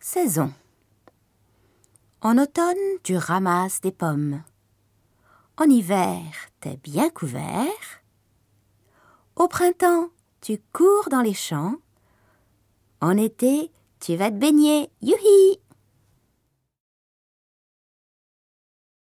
Saison. En automne, tu ramasses des pommes. En hiver, t'es bien couvert. Au printemps, tu cours dans les champs. En été, tu vas te baigner. Youhi!